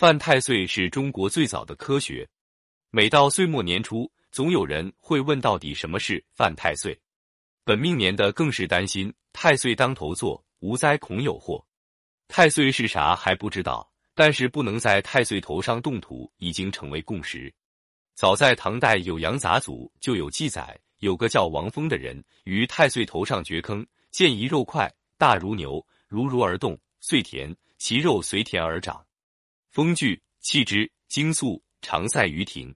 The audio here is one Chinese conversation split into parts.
犯太岁是中国最早的科学。每到岁末年初，总有人会问到底什么是犯太岁。本命年的更是担心太岁当头坐，无灾恐有祸。太岁是啥还不知道，但是不能在太岁头上动土已经成为共识。早在唐代《酉阳杂俎》就有记载，有个叫王峰的人于太岁头上掘坑，见一肉块大如牛，如如而动，遂填，其肉随田而长。封具弃之，惊肃，常赛于庭。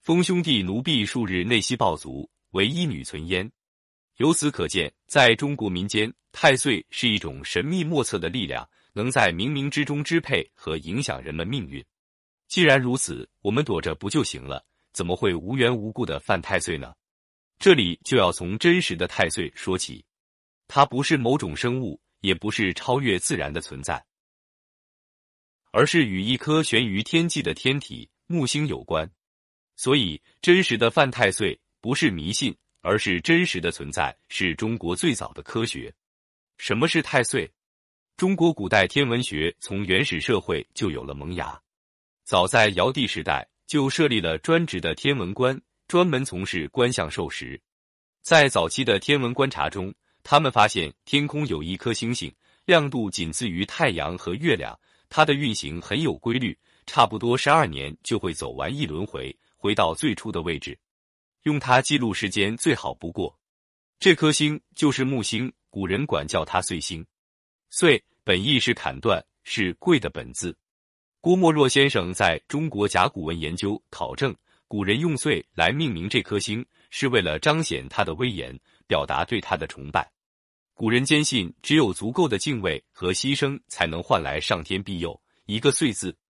封兄弟奴婢数日，内息暴卒，唯一女存焉。由此可见，在中国民间，太岁是一种神秘莫测的力量，能在冥冥之中支配和影响人们命运。既然如此，我们躲着不就行了？怎么会无缘无故的犯太岁呢？这里就要从真实的太岁说起，它不是某种生物，也不是超越自然的存在。而是与一颗悬于天际的天体木星有关，所以真实的犯太岁不是迷信，而是真实的存在，是中国最早的科学。什么是太岁？中国古代天文学从原始社会就有了萌芽，早在尧帝时代就设立了专职的天文官，专门从事观象授时。在早期的天文观察中，他们发现天空有一颗星星，亮度仅次于太阳和月亮。它的运行很有规律，差不多十二年就会走完一轮回，回到最初的位置。用它记录时间最好不过。这颗星就是木星，古人管叫它岁星。岁本意是砍断，是贵的本字。郭沫若先生在中国甲骨文研究考证，古人用岁来命名这颗星，是为了彰显它的威严，表达对它的崇拜。古人坚信，只有足够的敬畏和牺牲，才能换来上天庇佑。一个“岁”字，